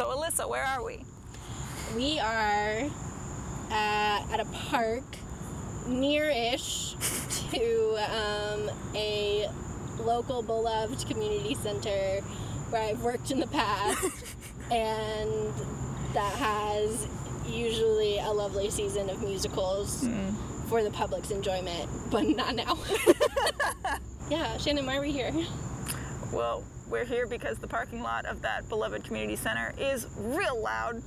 So, Alyssa, where are we? We are uh, at a park near-ish to um, a local beloved community center where I've worked in the past, and that has usually a lovely season of musicals for the public's enjoyment, but not now. yeah, Shannon, why are we here? Well, we're here because the parking lot of that beloved community center is real loud,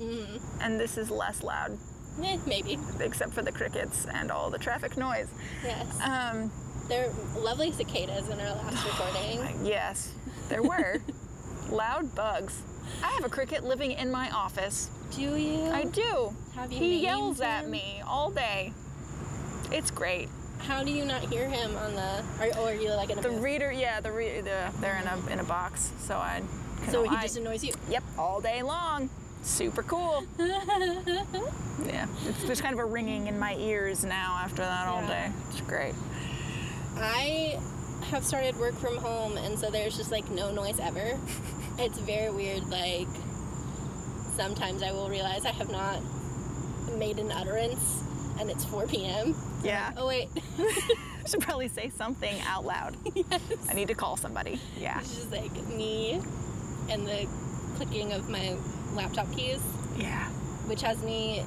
and this is less loud, Eh, maybe. except for the crickets and all the traffic noise. Yes. Um, There are lovely cicadas in our last recording. yes, there were loud bugs. I have a cricket living in my office. Do you? I do. Have you he yells at me all day. It's great. How do you not hear him on the? Or, or oh, are you like in a The booth? reader, yeah, the, re- the they're in a in a box, so I. so know, he I- just annoys you. Yep, all day long. Super cool. yeah, it's, there's kind of a ringing in my ears now after that all Yeah. day. It's great. I have started work from home, and so there's just like no noise ever. It's very weird. Like sometimes I will realize I have not made an utterance, and it's 4 p.m. Yeah, Oh wait, I should probably say something out loud. I need to call somebody. Yeah, it's just like me and the clicking of my laptop keys. yeah. which has me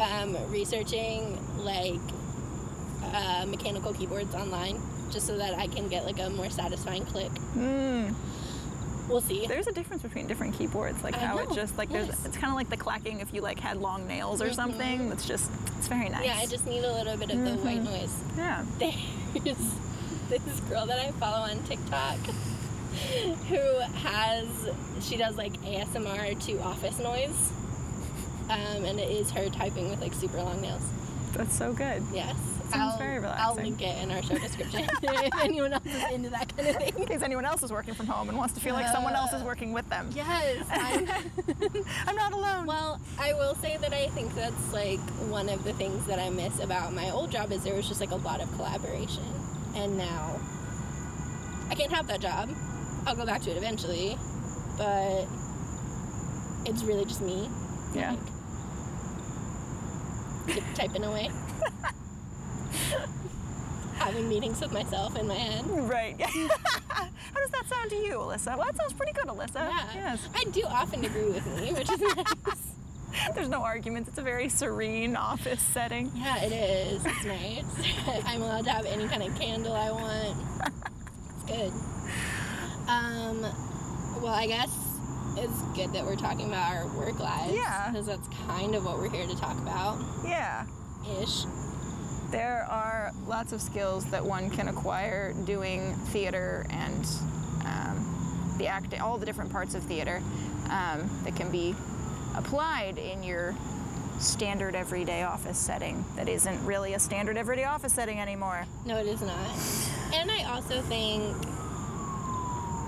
um, researching like uh, mechanical keyboards online just so that I can get like a more satisfying click. Mm. We'll see. There's a difference between different keyboards, like I how it just like there's. It's kind of like the clacking if you like had long nails or Mhm. something. It's just it's very nice. Yeah, I just need a little bit of the white noise. yeah. There's this girl that I follow on TikTok who has she does like ASMR to office noise. Um, and it is her typing with like super long nails. That's so good. Yes. Sounds I'll, very I'll link it in our show description if anyone else is into that kind of thing. In case anyone else is working from home and wants to feel like someone else is uh, working with them. Yes. I'm, I'm not alone. well, I will say that I think that's like one of the things that I miss about my old job is there was just like a lot of collaboration. And now I can't have that job. I'll go back to it eventually, but it's really just me. Yeah. Like, typing away. Having meetings with myself in my head. Right. How does that sound to you, Alyssa? Well, that sounds pretty good, Alyssa. Yeah. Yes. I do often agree with me, which is nice. There's no arguments. It's a very serene office setting. Yeah, it is. It's nice. I'm allowed to have any kind of candle I want. It's good. Um, well, I guess it's good that we're talking about our work lives. Yeah. Because that's kind of what we're here to talk about, Yeah. ish. There are lots of skills that one can acquire doing theater and um, the acting, all the different parts of theater um, that can be applied in your standard everyday office setting that isn't really a standard everyday office setting anymore. No, it is not. And I also think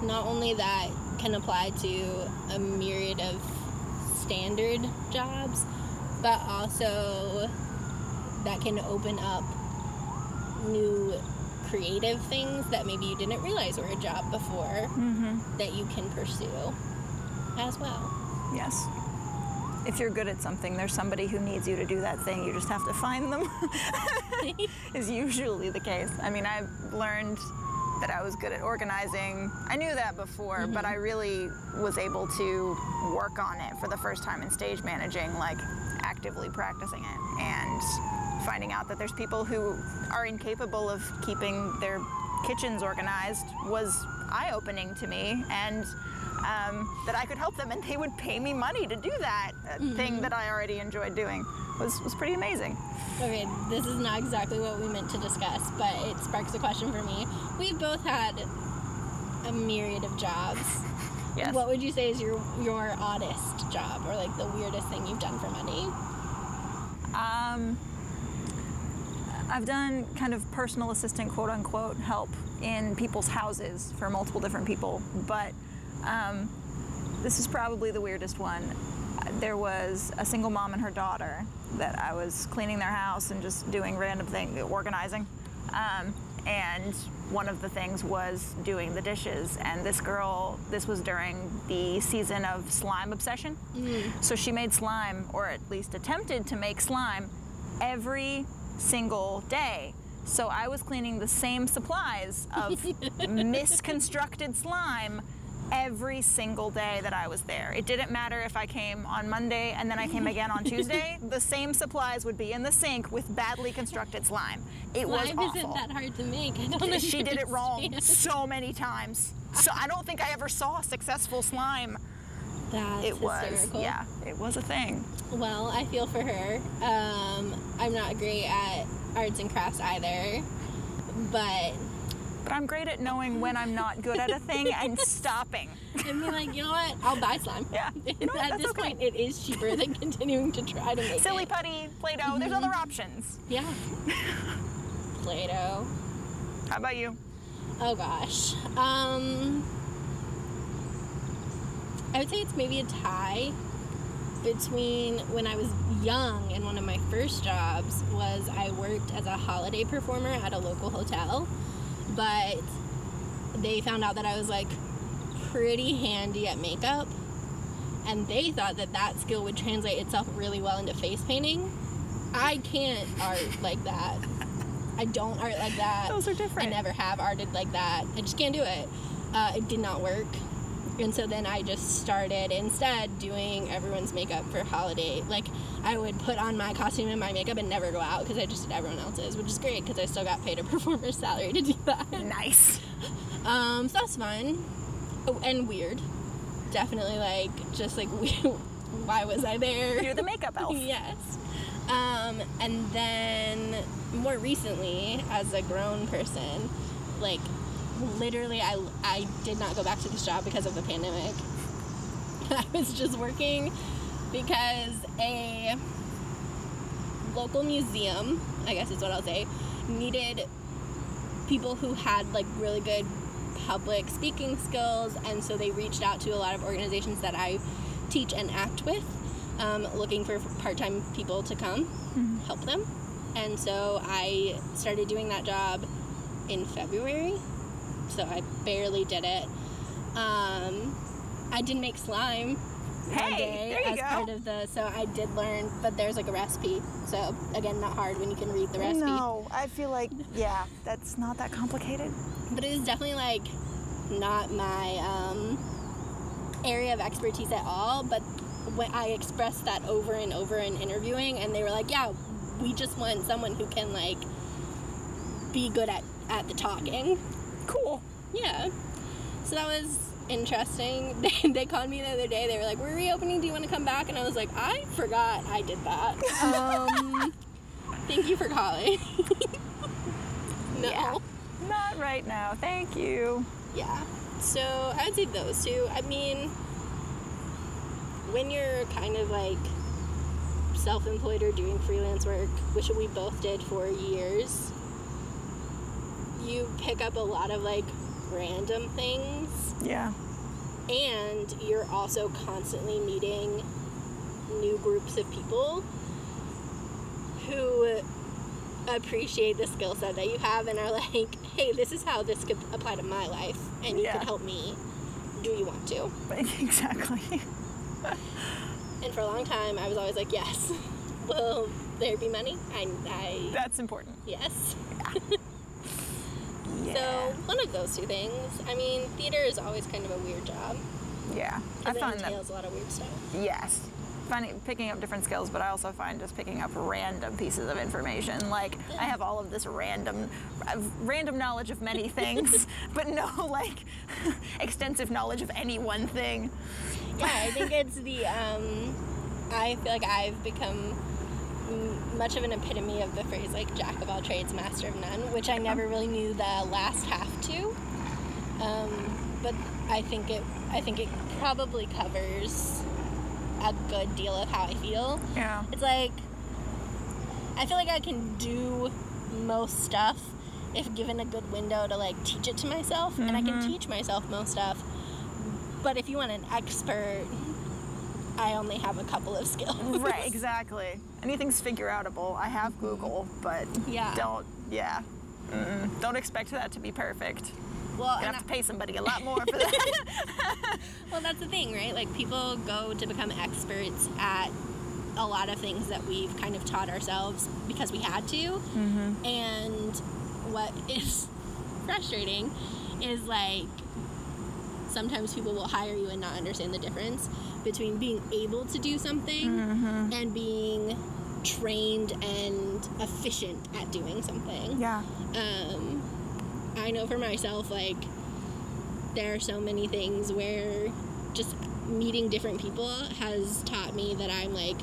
not only that can apply to a myriad of standard jobs, but also that can open up new creative things that maybe you didn't realize were a job before mm-hmm. that you can pursue as well. Yes. If you're good at something, there's somebody who needs you to do that thing. You just have to find them. is usually the case. I mean, I've learned that I was good at organizing. I knew that before, but I mm-hmm. really was able to work on it for the first time in stage managing, like actively practicing it and finding out that there's people who are incapable of keeping their kitchens organized was eye-opening to me and um, that I could help them and they would pay me money to do that uh, thing that I already enjoyed doing was, was pretty amazing. Okay, this is not exactly what we meant to discuss, but it sparks a question for me. We've both had a myriad of jobs. Yes. What would you say is your your oddest job or like the weirdest thing you've done for money? Um, I've done kind of personal assistant, quote unquote, help in people's houses for multiple different people, but um, this is probably the weirdest one. There was a single mom and her daughter that I was cleaning their house and just doing random thing, organizing. Um, and one of the things was doing the dishes. And this girl, this was during the season of slime obsession. So she made slime, or at least attempted to make slime, every single day. So I was cleaning the same supplies of misconstructed slime every single day that I was there. It didn't matter if I came on Monday and then I came again on Tuesday. The same supplies would be in the sink with badly constructed slime. It was Slime awful. isn't that hard to make. I don't she did it wrong so many times. So I don't think I ever saw successful slime. That's It was, hysterical. yeah, it was a thing. Well, I feel for her. Um, I'm not great at arts and crafts either, but But I'm great at knowing when I'm not good at a thing and stopping. And mean, like, you know what? I'll buy slime. Yeah, you know at this okay. point, it is cheaper than continuing to try to make it Silly it. putty, Play-Doh, there's other options. Yeah. Play-Doh. How about you? Oh gosh. Um, I would say it's maybe a tie between when I was young and one of my first jobs was I worked as a holiday performer at a local hotel, but they found out that I was like pretty handy at makeup and they thought that that skill would translate itself really well into face painting. I can't art like that. I don't art like that. Those are different. I never have arted like that. I just can't do it. Uh, it did not work. And so then I just started instead doing everyone's makeup for holiday. Like I would put on my costume and my makeup and never go out because I just did everyone else's, which is great because I still got paid a performer's salary to do that. Nice. Um, so that's fun. Oh, and weird. Definitely like just like why was I there? You're the makeup elf. yes. Um, and then more recently, as a grown person, like literally, I, I did not go back to this job because of the pandemic. I was just working because a local museum, I guess is what I'll say, needed people who had like really good public speaking skills, and so they reached out to a lot of organizations that I teach and act with, um, looking for part time people to come help them. And so I started doing that job in February, so I barely did it. Um, I did make slime one Hey, day there you as go. part of the, so I did learn, but there's like a recipe. So again, not hard when you can read the recipe. No, I feel like, yeah, that's not that complicated. but it is definitely like not my um, area of expertise at all. But when I expressed that over and over in interviewing, and they were like, "Yeah, we just want someone who can like be good at at the talking." Cool. Yeah. So that was interesting. They, they called me the other day. They were like, "We're reopening. Do you want to come back?" And I was like, "I forgot I did that." Um, thank you for calling. no. Yeah. Not right now. Thank you. Yeah. So I would say those two. I mean, when you're kind of like self employed or doing freelance work, which we both did for years, you pick up a lot of like random things Yeah. and you're also constantly meeting new groups of people who appreciate the skill set that you have and are like, hey, this is how this could apply to my life, and you Yeah. could help me. Do you want to? exactly. And for a long time, I was always like, yes. Will there be money? I, I That's important. yes. Yeah. So one of those two things. I mean, theater is always kind of a weird job. yeah. I it find that a lot of weird stuff. Yes. Finding, picking up different skills, but I also find just picking up random pieces of information. Like I have all of this random, random knowledge of many things, but no like extensive knowledge of any one thing. Yeah, I think it's the. Um, I feel like I've become much of an epitome of the phrase like "jack of all trades, master of none," which I never really knew the last half to. Um, but I think it. I think it probably covers a good deal of how I feel. Yeah. It's like I feel like I can do most stuff if given a good window to like teach it to myself, and I can teach myself most stuff. But if you want an expert, I only have a couple of skills. Right. Exactly. Anything's figure outable. I have Google, but Yeah. don't. Yeah. Don't expect that to be perfect. Well, You have to pay somebody a lot more for that. Well, that's the thing, right? Like people go to become experts at a lot of things that we've kind of taught ourselves because we had to. Mm-hmm. And what is frustrating is like sometimes people will hire you and not understand the difference between being able to do something Mm-hmm. and being trained and efficient at doing something yeah. um, I know for myself, like, there are so many things where just meeting different people has taught me that I'm, like,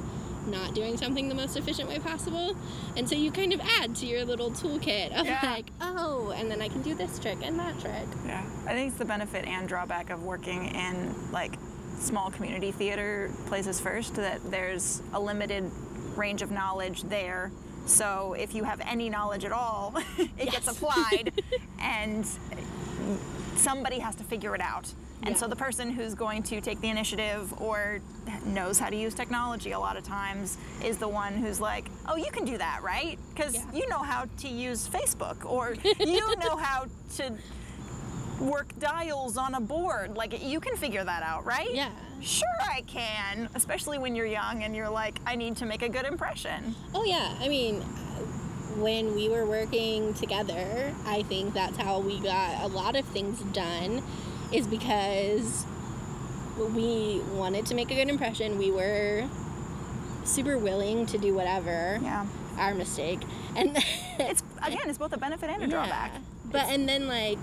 not doing something the most efficient way possible. And so you kind of add to your little toolkit of, Yeah. like, oh, and then I can do this trick and that trick. Yeah, I think it's the benefit and drawback of working in like small community theater places first that there's a limited range of knowledge there. So if you have any knowledge at all, it gets applied and somebody has to figure it out. And so the person who's going to take the initiative or knows how to use technology a lot of times is the one who's like, "Oh, you can do that, right? Cuz Yeah. you know how to use Facebook or you know how to work dials on a board. Like you can figure that out, right? Yeah. Sure I can, especially when you're young and you're like I need to make a good impression. Oh, yeah. I mean, when we were working together, I think that's how we got a lot of things done, is because we wanted to make a good impression. We were super willing to do whatever. Yeah. Our mistake. And It's again, it's both a benefit and a drawback. Yeah. But and then like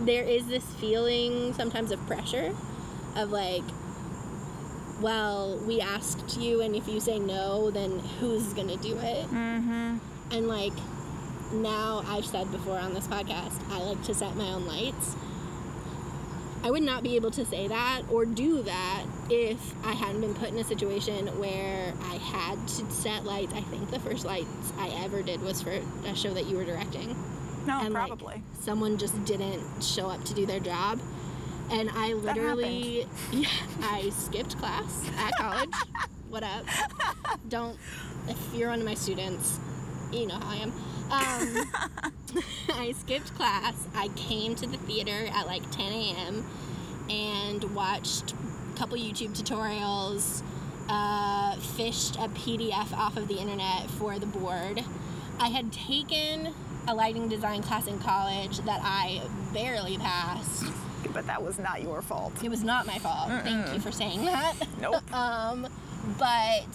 there is this feeling sometimes of pressure of like well, we asked you and if you say no, then who's going to do it? Mhm. And like now I've said before on this podcast, I like to set my own lights. I would not be able to say that or do that if I hadn't been put in a situation where I had to set lights. I think the first lights I ever did was for a show that you were directing. No, and like, probably. someone just didn't show up to do their job. And I literally, yeah, I skipped class at college. what up? Don't, if you're one of my students, you know how I am. Um, I skipped class. I came to the theater at like 10 a.m. and watched a couple YouTube tutorials, uh, fished a PDF off of the internet for the board. I had taken a lighting design class in college that I barely passed. But that was not your fault. It was not my fault. Thank you for saying that. Nope. um, but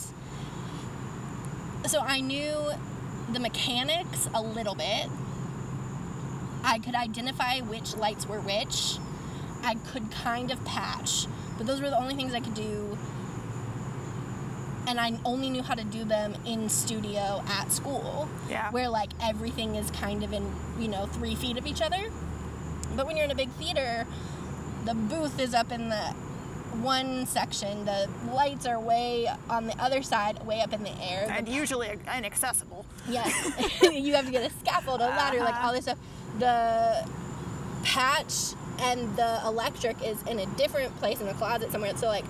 so I knew the mechanics a little bit. I could identify which lights were which. I could kind of patch, but those were the only things I could do. And I only knew how to do them in studio at school Yeah. where like everything is kind of in you know three feet of each other but when you're in a big theater the booth is up in the one section the lights are way on the other side way up in the air The and usually inaccessible. Yes. you have to get a scaffold, a ladder, like Uh-huh. all this stuff. The patch and the electric is in a different place in a closet somewhere. So like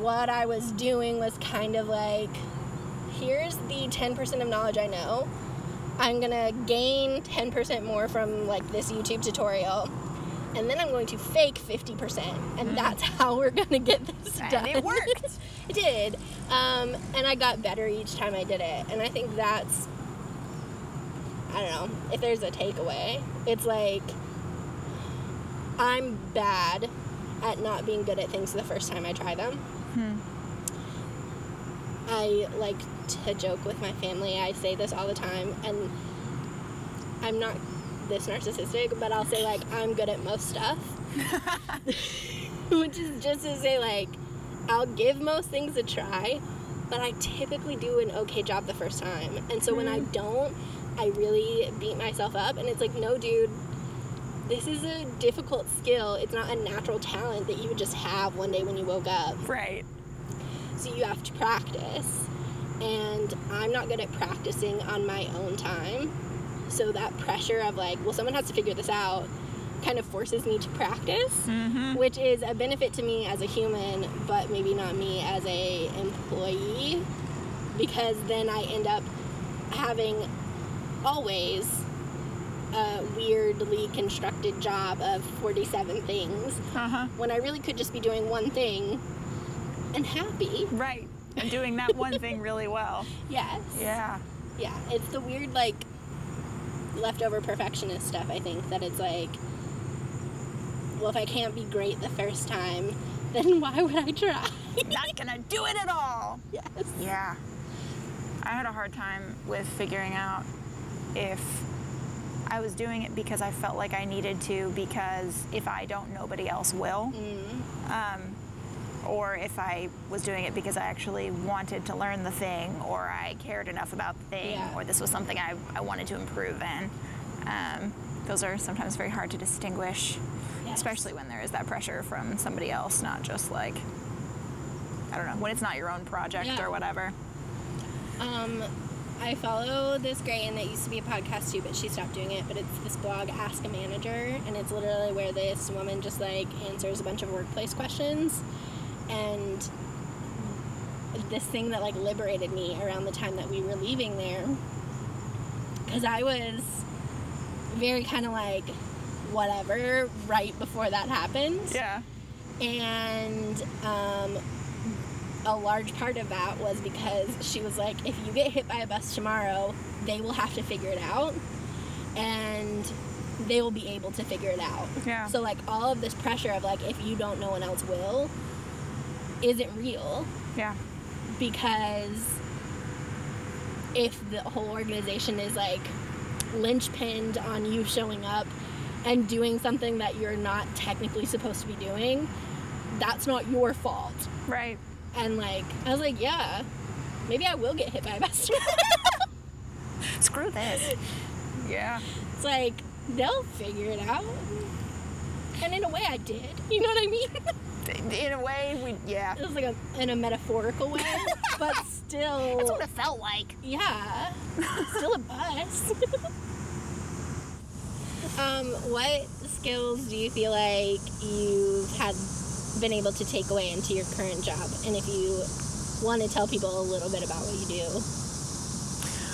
what I was doing was kind of like here's the 10% of knowledge I know. I'm to gain 10% more from like this YouTube tutorial. And then I'm going to fake 50%. And that's how we're going to get this And done. it worked. it did. Um, and I got better each time I did it. And I think that's, I don't know, if there's a takeaway, it's like I'm bad at not being good at things the first time I try them. I like to joke with my family. I say this all the time, and I'm not this narcissistic, but I'll say, like, I'm good at most stuff. Which is just to say, like, I'll give most things a try, but I typically do an okay job the first time. And so when I mm-hmm. don't, I really beat myself up, and it's like, no, dude, this is a difficult skill. It's not a natural talent that you would just have one day when you woke up. Right. So you have to practice. And I'm not good at practicing on my own time. So that pressure of like, well, someone has to figure this out kind of forces me to practice, Mm-hmm. which is a benefit to me as a human, but maybe not me as a employee because then I end up having always a weirdly constructed job of 47 things Uh huh. when I really could just be doing one thing and happy. Right. And doing that one thing really well. Yes. Yeah. Yeah. It's the weird, like, leftover perfectionist stuff, I think, that it's like, well, if I can't be great the first time, then why would I try? Not gonna do it at all. yes. Yeah. I had a hard time with figuring out if I was doing it because I felt like I needed to, because if I don't, nobody else will. Mm. Um, or if I was doing it because I actually wanted to learn the thing, or I cared enough about the thing, Yeah. or this was something I, I wanted to improve in. Um, those are sometimes very hard to distinguish, Yes. especially when there is that pressure from somebody else, not just like, I don't know, when it's not your own project Yeah. or whatever. Um, I follow this Gray, and that used to be a podcast too, but she stopped doing it. But it's this blog, Ask a Manager, and it's literally where this woman just like answers a bunch of workplace questions. And this thing that like liberated me around the time that we were leaving there, because I was very kind of like whatever right before that happened Yeah. and um, a large part of that was because she was like if you get hit by a bus tomorrow they will have to figure it out and they will be able to figure it out Yeah. so like all of this pressure of like if you don't no one else will isn't real Yeah. because if the whole organization is like linchpinned on you showing up and doing something that you're not technically supposed to be doing, that's not your fault. Right. And like, I was like, yeah, maybe I will get hit by a bus. Screw this. Yeah. it's like, they'll figure it out. And in a way, I did. You know what I mean? In a way, we, yeah. it was like a, in a metaphorical way, but still. That's what it felt like. Yeah, still a bus. um, what skills do you feel like you've had been able to take away into your current job? And if you want to tell people a little bit about what you do,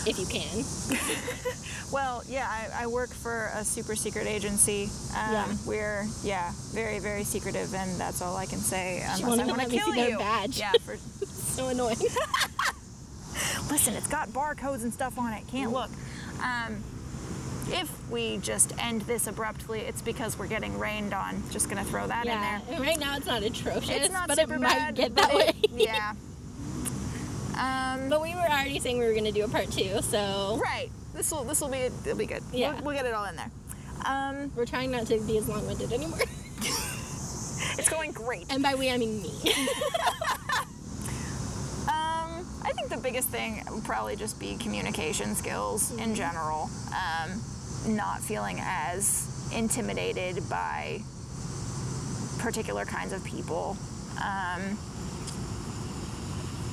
if you can. Well, yeah, I, I work for a super secret agency. Um, Yeah. We're, yeah, very, very secretive, and that's all I can say. Unless won't I want to kill you. badge. Yeah, for, So annoying. listen, it's got barcodes and stuff on it. Can't look. Um, if we just end this abruptly, it's because we're getting rained on. Just gonna throw that in yeah, there. and right now it's not atrocious, It's not but super it might bad. get that way. it- yeah. Um, but we were already saying we were going to do a part two, so right. This will this will be it'll be good. Yeah. We'll, we'll get it all in there. Um, we're trying not to be as long-winded anymore. it's going great. and by we, I mean me. Um, I think the biggest thing would probably just be communication skills in general. Um, not feeling as intimidated by particular kinds of people. Um,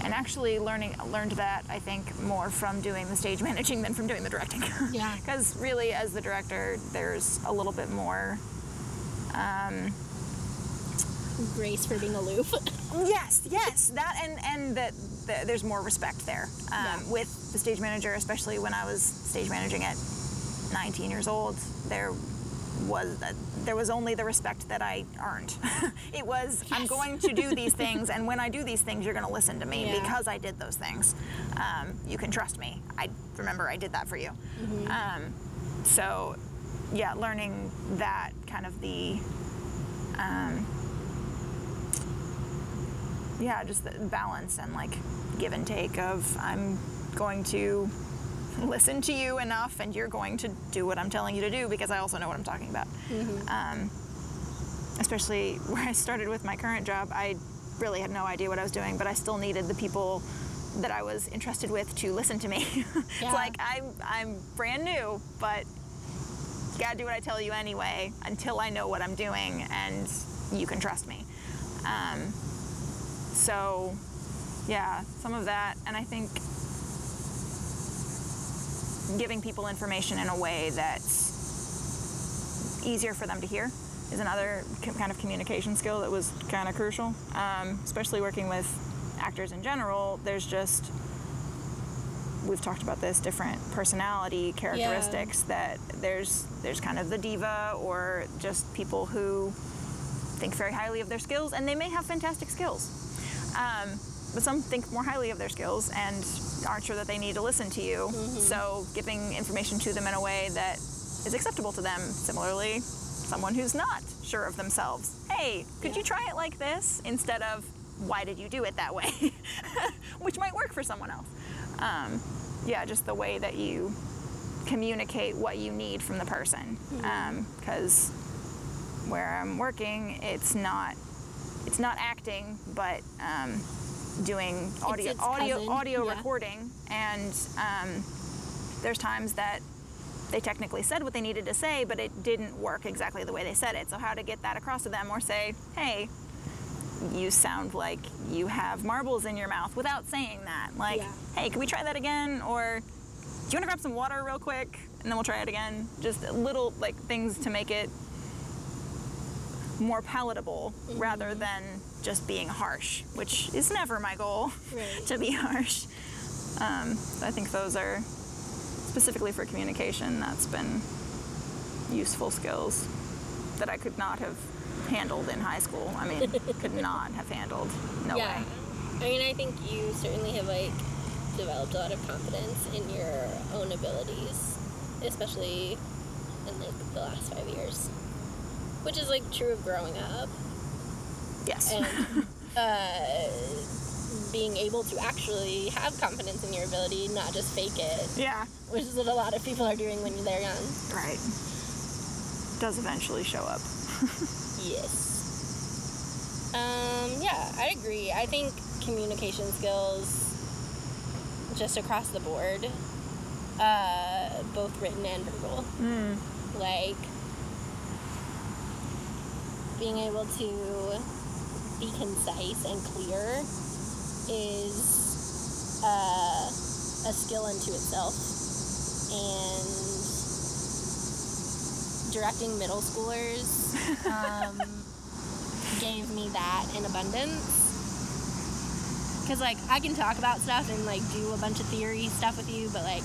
and actually learning learned that I think more from doing the stage managing than from doing the directing. Yeah. Because really, as the director, there's a little bit more. Um, Grace for being aloof. Yes, yes, that and and that, that there's more respect there um, Yeah. with the stage manager, especially when I was stage managing at 19 years old. There was that there was only the respect that I earned. it was I'm going to do these things, and when I do these things, you're going to listen to me Yeah. because I did those things. Um, you can trust me. I remember I did that for you. Mm-hmm. Um, so, yeah, learning that kind of the. Um, yeah, just the balance and like give and take of I'm going to listen to you enough and you're going to do what I'm telling you to do because I also know what I'm talking about. Um, especially where I started with my current job, I really had no idea what I was doing, but I still needed the people that I was entrusted with to listen to me. it's like I'm I'm brand new, but you gotta do what I tell you anyway until I know what I'm doing and you can trust me. Um, so, yeah, some of that, and I think giving people information in a way that's easier for them to hear is another kind of communication skill that was kind of crucial, um, especially working with actors in general. There's just we've talked about this different personality characteristics that there's there's kind of the diva or just people who think very highly of their skills and they may have fantastic skills um, but some think more highly of their skills and aren't sure that they need to listen to you. So giving information to them in a way that is acceptable to them. Similarly someone who's not sure of themselves. Hey could you try it like this instead of why did you do it that way? Which might work for someone else. Um, yeah just the way that you communicate what you need from the person. Because where i'm working it's not it's not acting but um, doing audio its audio cousin, audio yeah. recording and um, there's times that they technically said what they needed to say but it didn't work exactly the way they said it. So how to get that across to them or say hey you sound like you have marbles in your mouth without saying that. Like Yeah. hey can we try that again? Or do you want to grab some water real quick? And then we'll try it again. Just little like things to make it more palatable rather than just being harsh which is never my goal Right. to be harsh. Um, i think those are specifically for communication that's been useful skills that i could not have handled in high school. I mean could not have handled. No yeah. way. I mean, I think you certainly have like developed a lot of confidence in your own abilities, especially in like the last five years, which is like true of growing up. Yes. And uh, being able to actually have confidence in your ability, not just fake it, yeah. Which is what a lot of people are doing when they're young. right. Does eventually show up. Yes. Um, yeah, I agree. I think communication skills, just across the board, uh, both written and verbal, like being able to be concise and clear is uh, a skill unto itself. And directing middle schoolers um, gave me that in abundance. Because, like, I can talk about stuff and, like, do a bunch of theory stuff with you, but, like,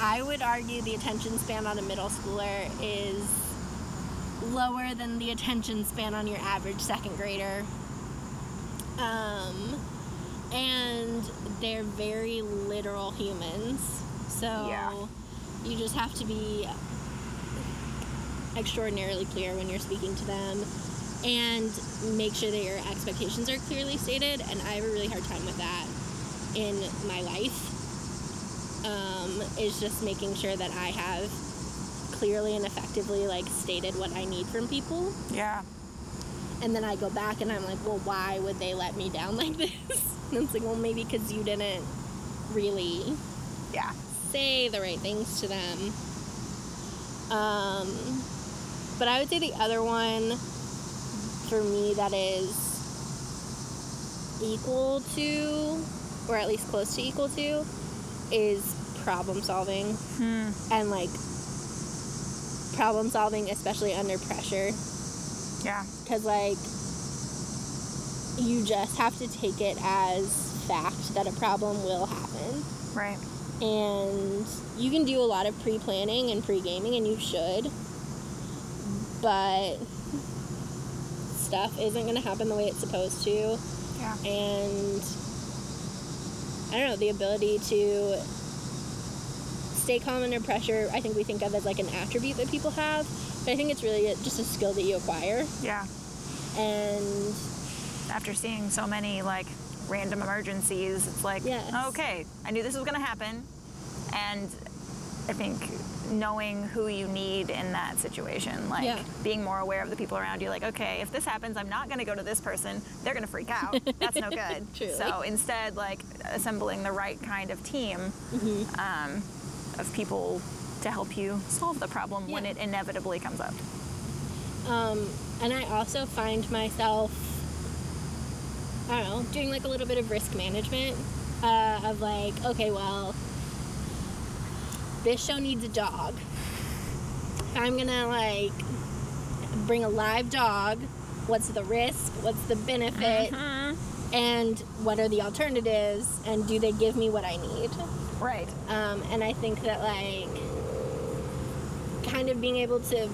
I would argue the attention span on a middle schooler is lower than the attention span on your average second grader. Um, and they're very literal humans. So Yeah. you just have to be extraordinarily clear when you're speaking to them and make sure that your expectations are clearly stated. And I have a really hard time with that in my life. Um, is just making sure that I have clearly and effectively like stated what I need from people. yeah And then I go back and I'm like, well, why would they let me down like this? And it's like, well, maybe because you didn't really yeah say the right things to them. Um, but I would say the other one for me that is equal to, or at least close to equal to, is problem solving. And like problem solving, especially under pressure. yeah Because, like, you just have to take it as fact that a problem will happen. right And you can do a lot of pre planning and pre gaming, and you should. But stuff isn't going to happen the way it's supposed to. yeah And I don't know, the ability to stay calm under pressure, I think we think of as like an attribute that people have. But I think it's really just a skill that you acquire. yeah And after seeing so many like random emergencies, it's like, Yes. okay, I knew this was going to happen. And I think knowing who you need in that situation, like Yeah. being more aware of the people around you, like, okay, if this happens, I'm not going to go to this person. They're going to freak out. That's no good. So instead, like assembling the right kind of team Mm-hmm. um, of people to help you solve the problem when it inevitably comes up. Um, and I also find myself, I don't know, doing like a little bit of risk management uh, of like, okay, well, this show needs a dog. I'm gonna like bring a live dog. What's the risk? What's the benefit? And what are the alternatives and do they give me what I need? Right. Um, and I think that like kind of being able to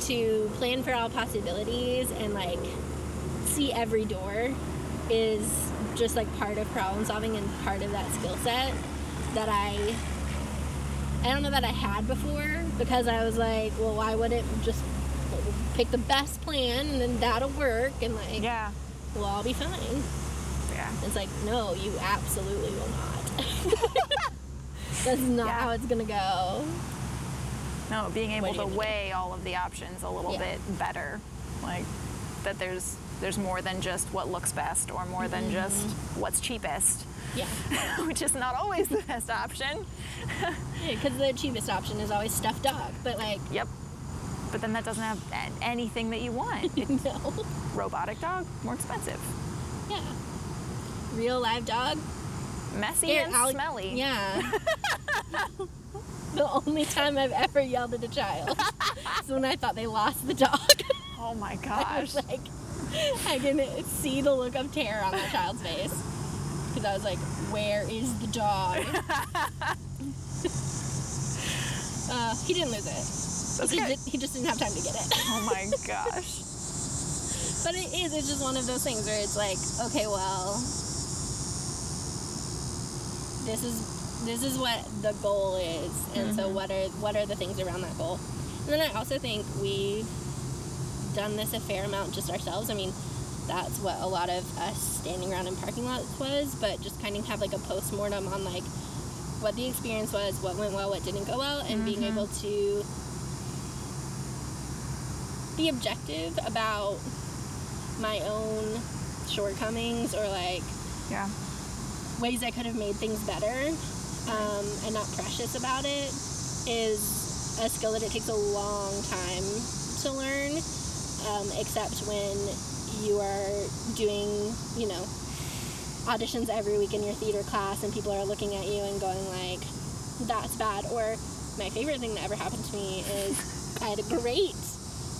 to plan for all possibilities and like see every door is just like part of problem solving and part of that skill set that I I don't know that I had before because I was like, well, why wouldn't just pick the best plan and then that'll work and like Yeah. We'll all be fine. Yeah. It's like, no, you absolutely will not. That's not Yeah. how it's gonna go. No, being able to do you do? weigh all of the options a little Yeah. bit better, like that there's there's more than just what looks best or more than just Mm-hmm. what's cheapest, Yeah. which is not always the best option. Because the cheapest option is always stuffed dog. But like, Yep. But then that doesn't have anything that you want. no. Robotic dog, more expensive. Yeah. Real live dog. Messy Here, and I'll- smelly. Yeah. the only time I've ever yelled at a child is when I thought they lost the dog. Oh my I gosh. was like, I can see the look of terror on that child's face. Because I was like, where is the dog? uh, he didn't lose it. That's he, just, he just didn't have time to get it. Oh my gosh. but it is, it's just one of those things where it's like, okay, well, this is this is what the goal is, and so mm-hmm. what are what are the things around that goal? And then I also think we've done this a fair amount just ourselves. I mean, that's what a lot of us standing around in parking lots was, but just kind of have like a post mortem on like what the experience was, what went well, what didn't go well, and being mm-hmm. able to be objective about my own shortcomings or like Yeah. ways I could have made things better um, and not precious about it is a skill that it takes a long time to learn, um, except when you are doing, you know, auditions every week in your theater class and people are looking at you and going like, that's bad. Or my favorite thing that ever happened to me is I had a great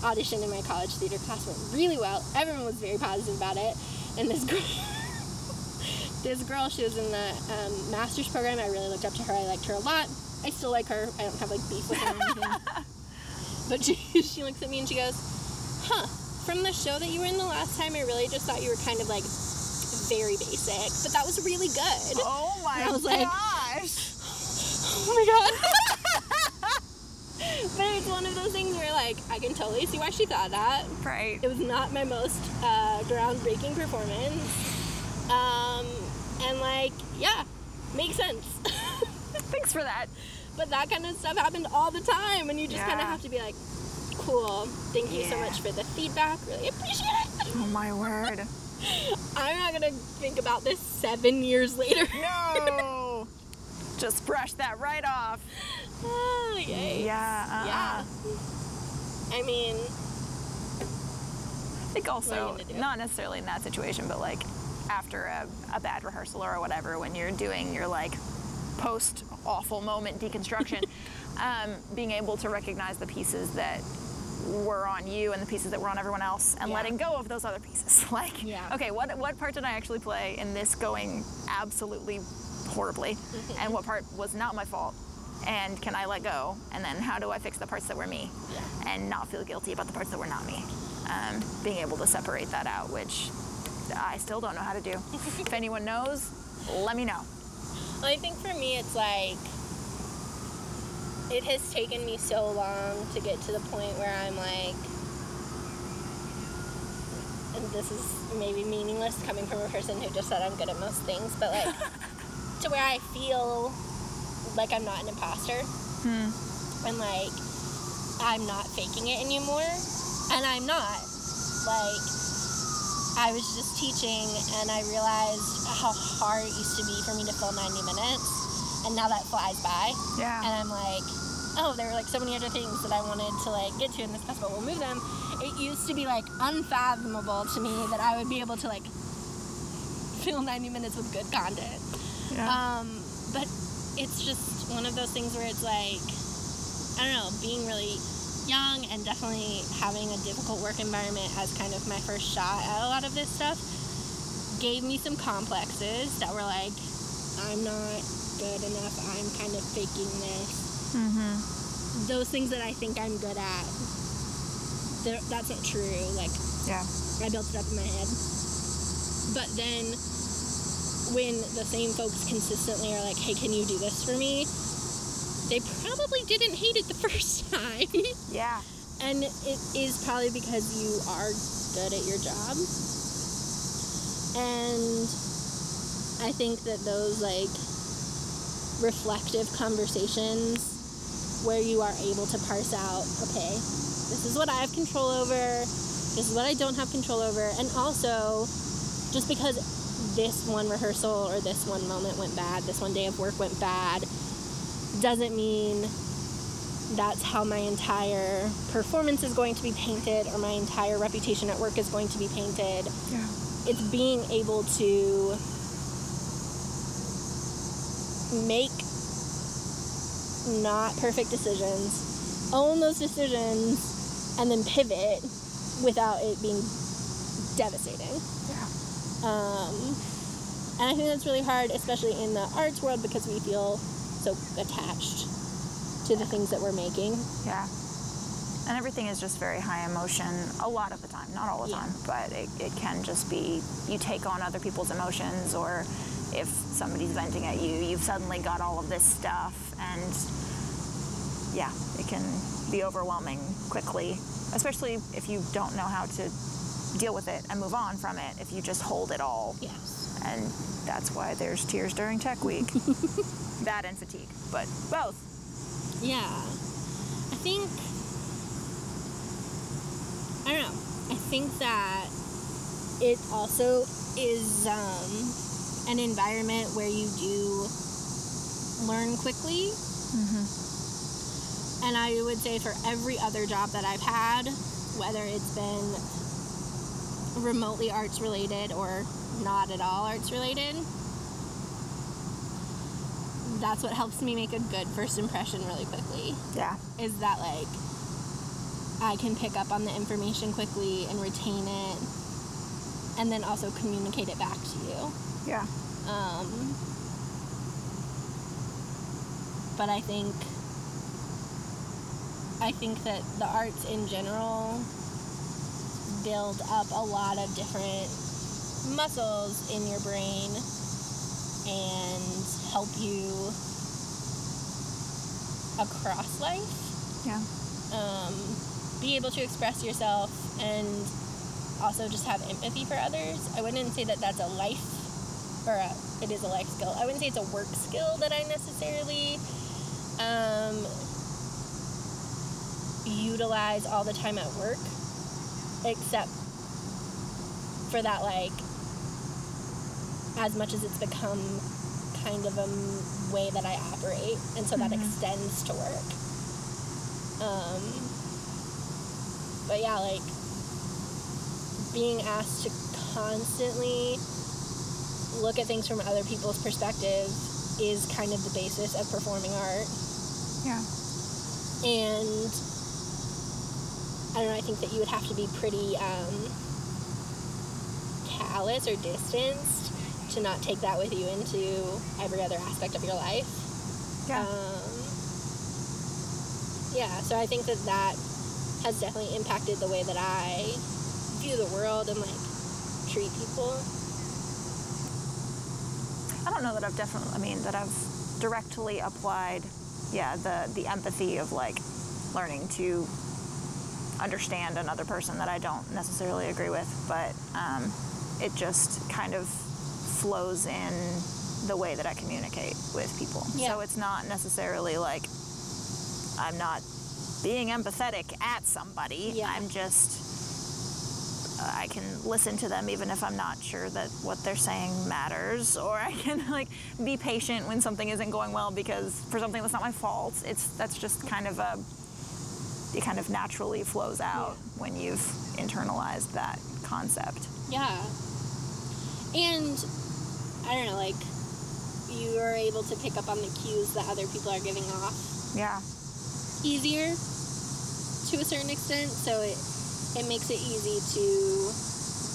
audition in my college theater class, went really well. Everyone was very positive about it. And this girl, this girl, she was in the um, master's program. I really looked up to her. I liked her a lot. I still like her. I don't have like beef with her or anything. but she, she looks at me and she goes, huh, from the show that you were in the last time, I really just thought you were kind of like very basic, but that was really good. Oh my I was like- gosh. Oh my god. But it's one of those things where like I can totally see why she thought that. right. It was not my most uh, groundbreaking performance. Um, and like, yeah, makes sense. Thanks for that. but that kind of stuff happened all the time, and you just kind of have to be like, cool, thank you so much for the feedback, really appreciate it. Oh my word. I'm not gonna think about this seven years later. No. Just brush that right off. Oh, yay. Yeah. Uh-uh. Yeah. I mean, I think also, you gonna do? not necessarily in that situation, but like after a, a bad rehearsal or whatever, when you're doing your like post awful moment deconstruction, um, being able to recognize the pieces that were on you and the pieces that were on everyone else and Yeah. letting go of those other pieces. like, Yeah. okay, what, what part did I actually play in this going absolutely horribly? Mm-hmm. and what part was not my fault? And can I let go? And then how do I fix the parts that were me? Yeah. And not feel guilty about the parts that were not me. Um, being able to separate that out, which I still don't know how to do. if anyone knows, let me know. Well, I think for me, it's like it has taken me so long to get to the point where I'm like, and this is maybe meaningless coming from a person who just said I'm good at most things, but like to where I feel like I'm not an imposter and like I'm not faking it anymore, and I'm not. Like I was just teaching and I realized how hard it used to be for me to fill 90 minutes, and now that flies by. Yeah. And I'm like, oh, there were like so many other things that I wanted to like get to in this class, but we'll move them. It used to be like unfathomable to me that I would be able to like fill 90 minutes with good content. yeah. Um, but it's just one of those things where it's like, I don't know, being really young and definitely having a difficult work environment as kind of my first shot at a lot of this stuff. gave me some complexes that were like, I'm not good enough. I'm kind of faking this. Mm-hmm. Those things that I think I'm good at, that's not true. Like, Yeah. I built it up in my head. But then when the same folks consistently are like, hey, can you do this for me? They probably didn't hate it the first time. Yeah. and it is probably because you are good at your job. And I think that those like reflective conversations where you are able to parse out, okay, this is what I have control over, this is what I don't have control over, and also just because this one rehearsal or this one moment went bad, this one day of work went bad, doesn't mean that's how my entire performance is going to be painted or my entire reputation at work is going to be painted. Yeah. It's being able to make not perfect decisions, own those decisions, and then pivot without it being devastating. Yeah. Um, and I think that's really hard, especially in the arts world, because we feel so attached to the things that we're making. Yeah. And everything is just very high emotion a lot of the time, not all the Yeah. time, but it, it can just be you take on other people's emotions, or if somebody's venting at you, you've suddenly got all of this stuff, and yeah, it can be overwhelming quickly, especially if you don't know how to deal with it and move on from it, if you just hold it all. Yes. And that's why there's tears during tech week. that and fatigue, but both. Yeah. I think. I don't know. I think that it also is um, an environment where you do learn quickly. And I would say for every other job that I've had, whether it's been remotely arts related or not at all arts related, that's what helps me make a good first impression really quickly Yeah. is that like I can pick up on the information quickly and retain it and then also communicate it back to you. Yeah. Um, but I think I think that the arts in general build up a lot of different muscles in your brain and help you across life Yeah. um, be able to express yourself and also just have empathy for others. I wouldn't say that that's a life or a, it is a life skill. I wouldn't say it's a work skill that I necessarily um, utilize all the time at work, except for that, like, as much as it's become kind of a way that I operate, and so that Mhm. extends to work. Um, but yeah, like being asked to constantly look at things from other people's perspective is kind of the basis of performing art. Yeah. And I don't know, I think that you would have to be pretty um, callous or distanced to not take that with you into every other aspect of your life. Yeah. Um, yeah, so I think that that has definitely impacted the way that I view the world and like treat people. I don't know that I've definitely, I mean, that I've directly applied, yeah, the, the empathy of like learning to understand another person that I don't necessarily agree with, but um, it just kind of flows in the way that I communicate with people. Yeah. So it's not necessarily like I'm not being empathetic at somebody. Yeah. I'm just uh, I can listen to them even if I'm not sure that what they're saying matters, or I can like be patient when something isn't going well because for something that's not my fault. It's that's just kind of a it kind of naturally flows out when you've internalized that concept. Yeah. And I don't know, like you are able to pick up on the cues that other people are giving off Yeah. easier to a certain extent, so it it makes it easy to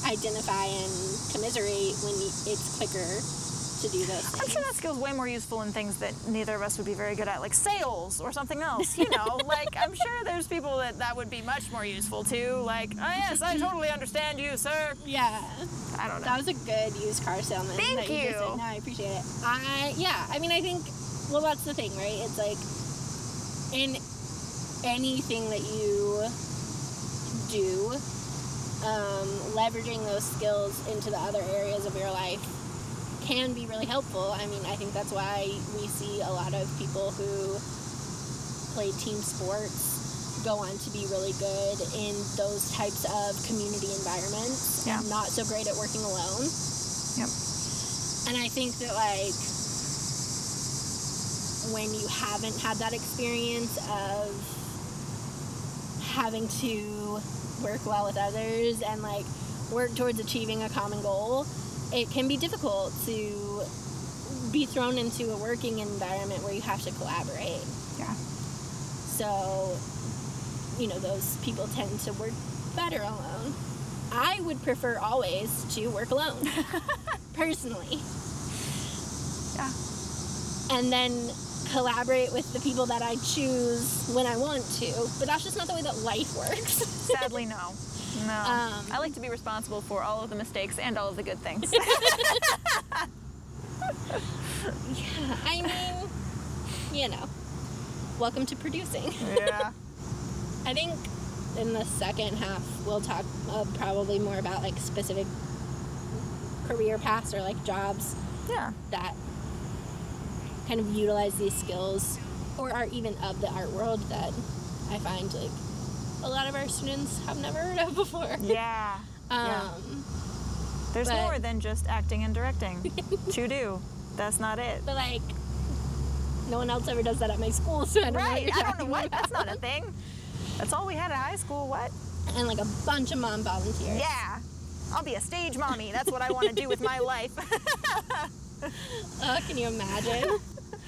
identify and commiserate when it's quicker to do those I'm sure that skill's way more useful in things that neither of us would be very good at, like sales or something else. You know, like I'm sure there's people that that would be much more useful to. Like, oh yes, I totally understand you, sir. Yeah, I don't know. that was a good used car salesman. Thank that you. just you. No, I appreciate it. I yeah, I mean, I think well, that's the thing, right? It's like in anything that you do, um, leveraging those skills into the other areas of your life can be really helpful. I mean, I think that's why we see a lot of people who play team sports go on to be really good in those types of community environments Yeah. and not so great at working alone. Yep. And I think that like when you haven't had that experience of having to work well with others and like work towards achieving a common goal, it can be difficult to be thrown into a working environment where you have to collaborate. Yeah. So, you know, those people tend to work better alone. I would prefer always to work alone, personally. Yeah. And then collaborate with the people that I choose when I want to. But that's just not the way that life works. Sadly, no. No. Um, I like to be responsible for all of the mistakes and all of the good things. yeah, I mean, you know, welcome to producing. yeah. I think in the second half we'll talk uh, probably more about like specific career paths or like jobs Yeah. that kind of utilize these skills or are even of the art world that I find like a lot of our students have never heard of before. Yeah. Um, Yeah. There's But- more than just acting and directing to do. That's not it. But like, no one else ever does that at my school, so I don't know. What Right. I don't know what. about. That's not a thing. That's all we had at high school. What? And like a bunch of mom volunteers. Yeah. I'll be a stage mommy. That's what I want to do with my life. Oh, can you imagine?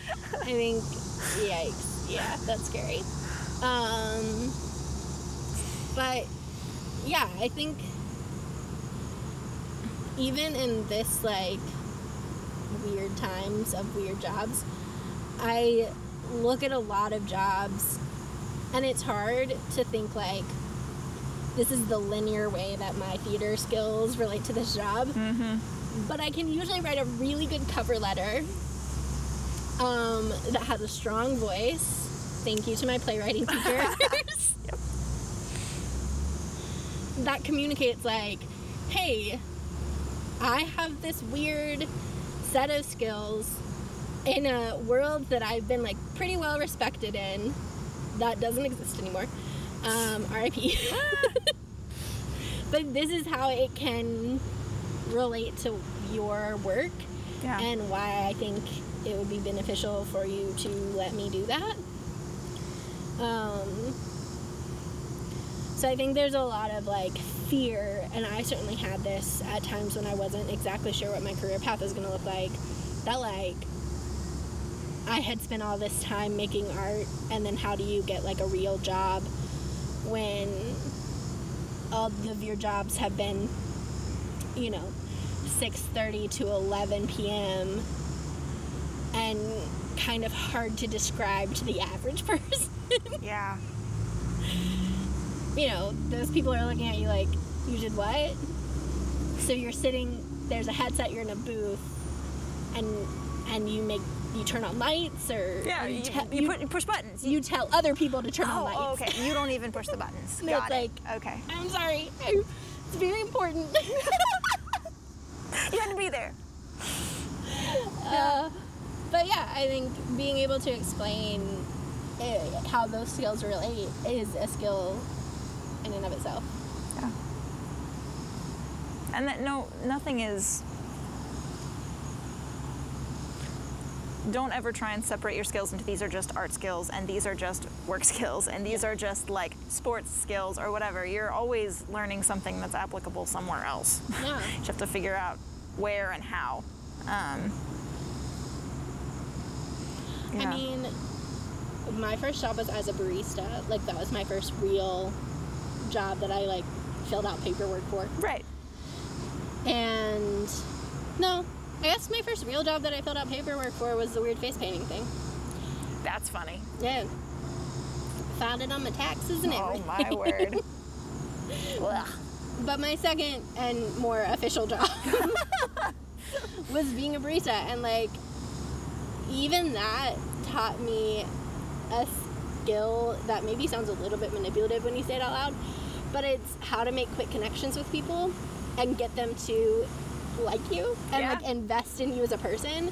I think, yikes. Yeah, that's scary. Um, but yeah, I think even in this like weird times of weird jobs, I look at a lot of jobs and it's hard to think like this is the linear way that my theater skills relate to this job mm-hmm. but I can usually write a really good cover letter um, that has a strong voice. Thank you to my playwriting teachers. Yep. That communicates like, hey, I have this weird set of skills in a world that I've been like pretty well respected in. That doesn't exist anymore. Um, RIP. but this is how it can relate to your work Yeah. and why I think it would be beneficial for you to let me do that. Um, so I think there's a lot of like fear, and I certainly had this at times when I wasn't exactly sure what my career path was going to look like. That like I had spent all this time making art, and then how do you get like a real job when all of your jobs have been, you know, 6:30 to 11 p.m. and kind of hard to describe to the average person. yeah. you know, those people are looking at you like, you did what? So you're sitting, there's a headset, you're in a booth, and and you make you turn on lights or Yeah. or You, te- you, put, you push buttons. you tell other people to turn on oh, lights. oh, okay. You don't even push the buttons. Got it. okay. I'm sorry. I, it's very important. You had to be there. Uh, but yeah, I think being able to explain uh, how those skills relate is a skill in and of itself. Yeah. And that no, nothing is. Don't ever try and separate your skills into these are just art skills and these are just work skills and these are just like sports skills or whatever. You're always learning something that's applicable somewhere else. Yeah. you have to figure out where and how. Um, I mean, my first job was as a barista. Like that was my first real job that I like filled out paperwork for. right. And no, I guess my first real job that I filled out paperwork for was the weird face painting thing. That's funny. Yeah. Found it on my taxes and Oh everything. Oh my word. But my second and more official job was being a barista, and like even that taught me a skill that maybe sounds a little bit manipulative when you say it out loud, but it's how to make quick connections with people and get them to like you and Yeah. like invest in you as a person.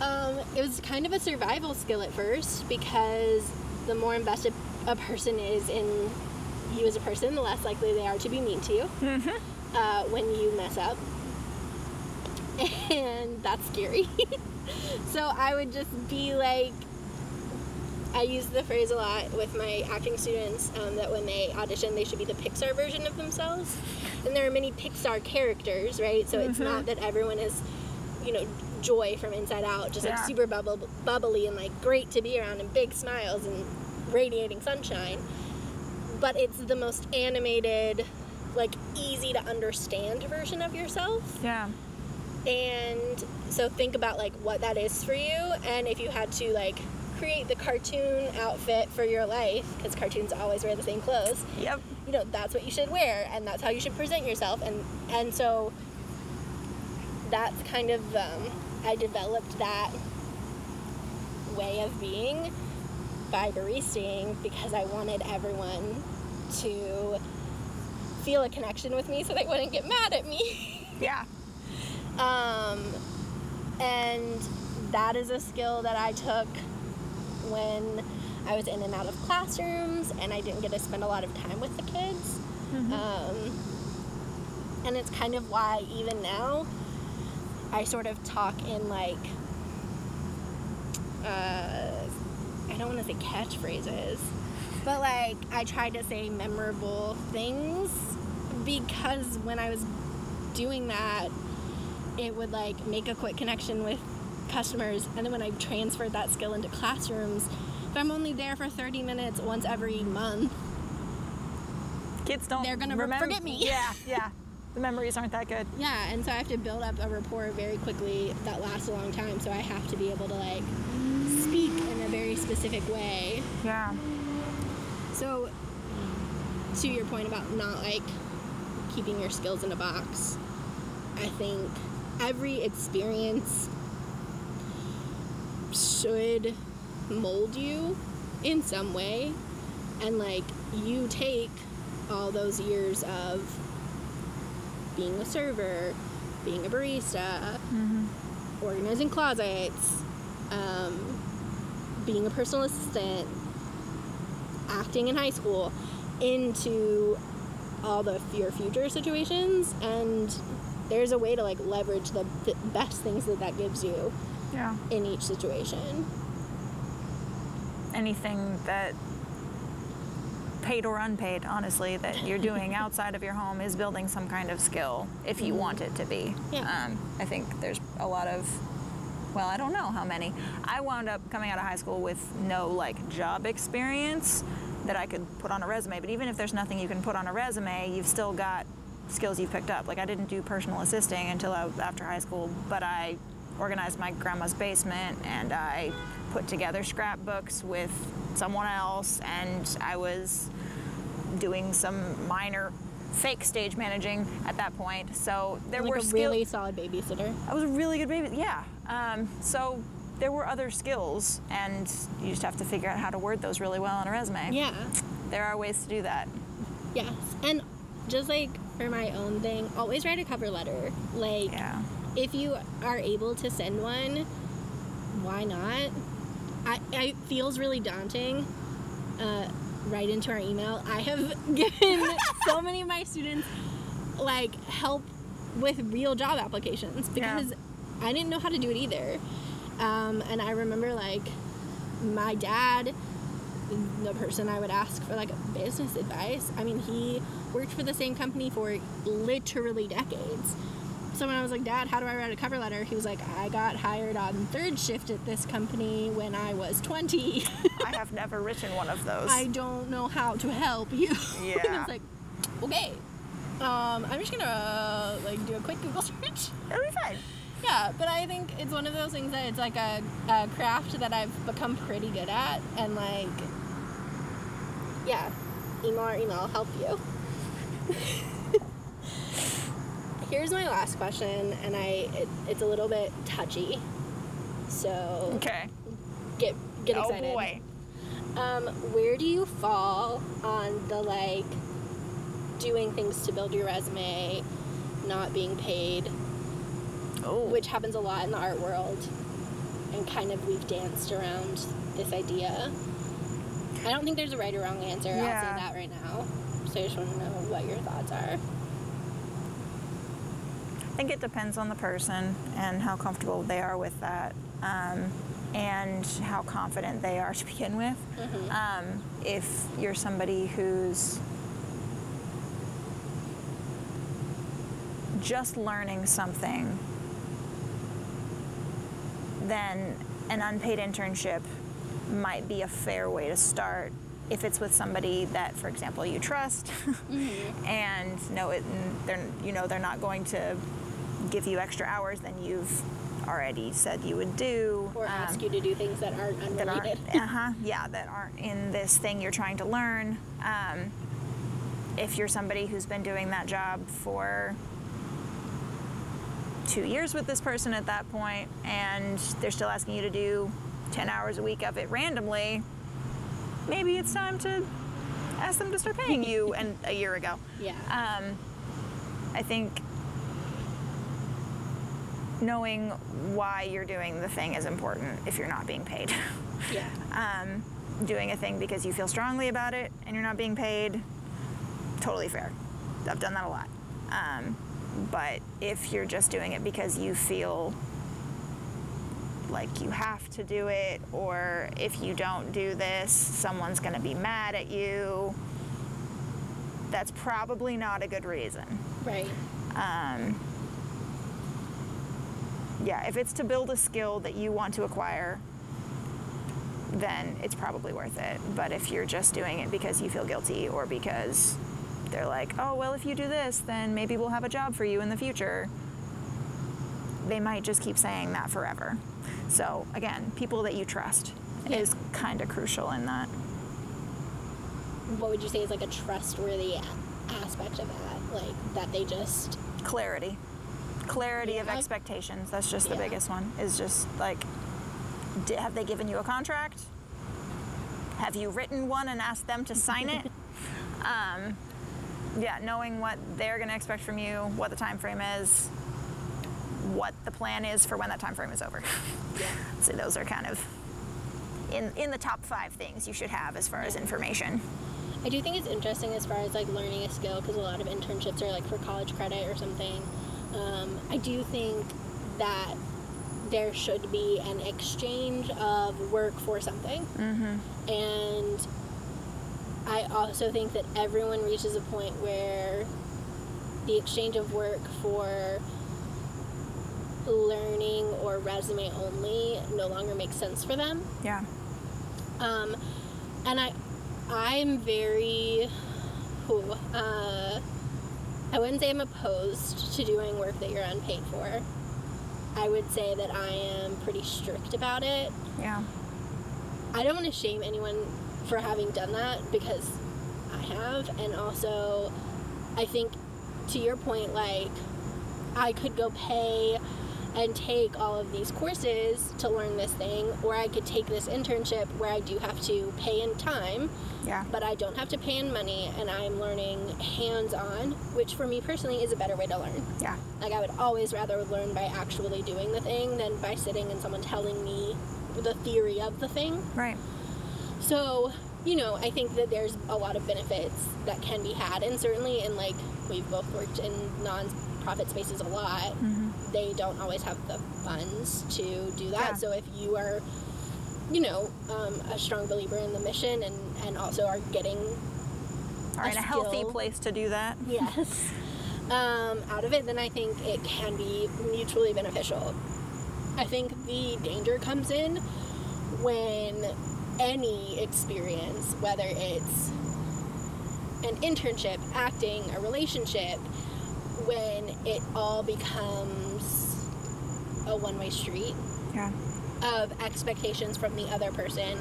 Um, it was kind of a survival skill at first because the more invested a person is in you as a person, the less likely they are to be mean to you uh, when you mess up. And that's scary. so I would just be like, I use the phrase a lot with my acting students um, that when they audition, they should be the Pixar version of themselves. And there are many Pixar characters, right? So it's not that everyone is, you know, joy from inside out, just like super bubble, bubbly and like great to be around and big smiles and radiating sunshine. But it's the most animated, like easy to understand version of yourself. Yeah. And so think about like what that is for you and if you had to like create the cartoon outfit for your life because cartoons always wear the same clothes Yep. you know that's what you should wear and that's how you should present yourself and and so that's kind of um, i developed that way of being by baristaing because i wanted everyone to feel a connection with me so they wouldn't get mad at me Yeah. Um, and that is a skill that I took when I was in and out of classrooms and I didn't get to spend a lot of time with the kids. Um, and it's kind of why, even now, I sort of talk in like, uh, I don't want to say catchphrases, but like I try to say memorable things because when I was doing that, it would like make a quick connection with customers and then when I transferred that skill into classrooms, if I'm only there for 30 minutes once every month, Kids don't. They're gonna remember. forget me. Yeah. Yeah. The memories aren't that good. yeah, and so I have to build up a rapport very quickly that lasts a long time, so I have to be able to like speak in a very specific way. Yeah. So to your point about not like keeping your skills in a box, I think every experience should mold you in some way. And like you take all those years of being a server being a barista organizing closets um, being a personal assistant acting in high school into all the your future situations and there's a way to like leverage the, best things that that gives you Yeah. in each situation Anything that paid or unpaid, honestly, that you're doing outside of your home is building some kind of skill if you want it to be. Yeah. Um, I think there's a lot of, well, I don't know how many. I wound up coming out of high school with no like job experience that I could put on a resume. But even if there's nothing you can put on a resume, you've still got skills you've picked up. Like I didn't do personal assisting until I, after high school, but I organized my grandma's basement and I put together scrapbooks with someone else and I was doing some minor fake stage managing at that point. So there like were a skills. really solid babysitter I was a really good baby. Yeah. Um, so there were other skills, and you just have to figure out how to word those really well on a resume. yeah There are ways to do that. yes and just like for my own thing always write a cover letter like Yeah. if you are able to send one, why not? I, I it feels really daunting. Uh, right into our email. I have given so many of my students like help with real job applications Yeah. because I didn't know how to do it either. Um, and I remember like my dad, the person I would ask for like business advice. I mean, he worked for the same company for literally decades. So when I was like, Dad, how do I write a cover letter? He was like, I got hired on third shift at this company when I was 20. I have never written one of those. I don't know how to help you. and I Yeah. was like, okay. Um, I'm just gonna uh, like do a quick Google search. It'll be fine. Yeah, but I think it's one of those things that it's like a, a craft that I've become pretty good at, and like, yeah, email or email help you. Here's my last question, and I it, it's a little bit touchy, so Okay. get get oh excited. boy. Um, where do you fall on the like doing things to build your resume, not being paid, Oh. which happens a lot in the art world, and kind of we've danced around this idea. I don't think there's a right or wrong answer. Yeah. I'll say that right now. So I just want to know what your thoughts are. I think it depends on the person and how comfortable they are with that, um, and how confident they are to begin with. Um, if you're somebody who's just learning something, then an unpaid internship might be a fair way to start if it's with somebody that, for example, you trust and know it, and they're you know they're not going to give you extra hours than you've already said you would do, Or um, ask you to do things that aren't that aren't unrelated. uh-huh, yeah that aren't in this thing you're trying to learn. Um, if you're somebody who's been doing that job for two years with this person at that point, and they're still asking you to do 10 hours a week of it randomly, maybe it's time to ask them to start paying you and a year ago. yeah. Um, I think knowing why you're doing the thing is important if you're not being paid. yeah. um, doing a thing because you feel strongly about it and you're not being paid, totally fair. I've done that a lot. Um, but if you're just doing it because you feel like you have to do it, or if you don't do this, someone's going to be mad at you, that's probably not a good reason. Right. Um, yeah, if it's to build a skill that you want to acquire, then it's probably worth it. But if you're just doing it because you feel guilty or because they're like, oh, well, if you do this, then maybe we'll have a job for you in the future, they might just keep saying that forever. So, again, people that you trust Yeah. is kind of crucial in that. What would you say is like a trustworthy aspect of that? Like that they just clarity clarity of expectations that's just the Yeah. biggest one is just like have they given you a contract have you written one and asked them to sign it um, yeah knowing what they're going to expect from you what the time frame is what the plan is for when that time frame is over yeah. so those are kind of in, in the top five things you should have as far as information I do think it's interesting as far as like learning a skill because a lot of internships are like for college credit or something. Um, I do think that there should be an exchange of work for something. Mm-hmm. And I also think that everyone reaches a point where the exchange of work for learning or resume only no longer makes sense for them. yeah Um, and I, I'm very, ooh, uh, I wouldn't say I'm opposed to doing work that you're unpaid for. I would say that I am pretty strict about it. yeah I don't want to shame anyone for having done that because I have, and also, I think to your point, like I could go pay and take all of these courses to learn this thing, or I could take this internship where I do have to pay in time, yeah but I don't have to pay in money, and I'm learning hands on, which for me personally is a better way to learn. yeah Like I would always rather learn by actually doing the thing than by sitting and someone telling me the theory of the thing. right So, you know, I think that there's a lot of benefits that can be had, and certainly in like we've both worked in non-profit spaces a lot. Mm-hmm. They don't always have the funds to do that. Yeah. So if you are, you know, um, a strong believer in the mission and and also are getting are A in a healthy place to do that yes um, out of it, then I think it can be mutually beneficial. I think the danger comes in when any experience, whether it's an internship, acting, a relationship, when it all becomes a one way street Yeah. of expectations from the other person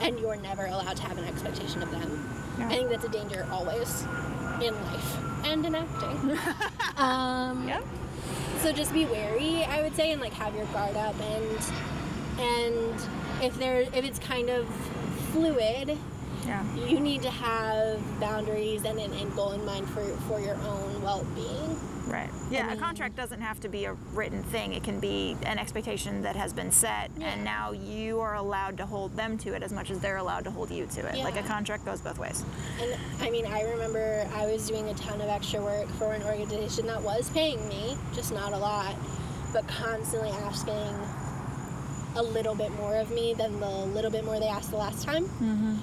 and you're never allowed to have an expectation of them. Yeah. I think that's a danger always in life and in acting. um, Yep. so just be wary, I would say, and like have your guard up and and if there if it's kind of fluid, Yeah. you need to have boundaries and an end goal in mind for for your own well being. Right. Yeah, mean- a contract doesn't have to be a written thing. It can be an expectation that has been set, Yeah. and now you are allowed to hold them to it as much as they're allowed to hold you to it. Yeah. Like a contract goes both ways. And I mean, I remember I was doing a ton of extra work for an organization that was paying me, just not a lot, but constantly asking a little bit more of me than the little bit more they asked the last time. Mm-hmm.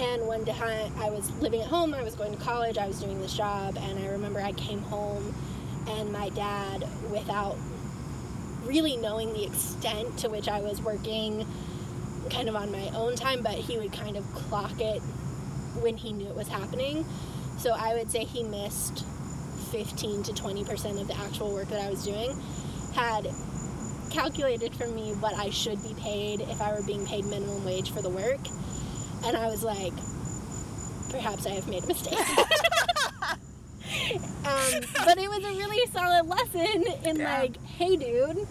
And one I was living at home, I was going to college, I was doing this job, and I remember I came home and my dad, without really knowing the extent to which I was working kind of on my own time, but he would kind of clock it when he knew it was happening. So I would say he missed 15 to 20% of the actual work that I was doing. Had calculated for me what I should be paid if I were being paid minimum wage for the work. And I was like, perhaps I have made a mistake. um, but it was a really solid lesson in Yeah. like, hey, dude,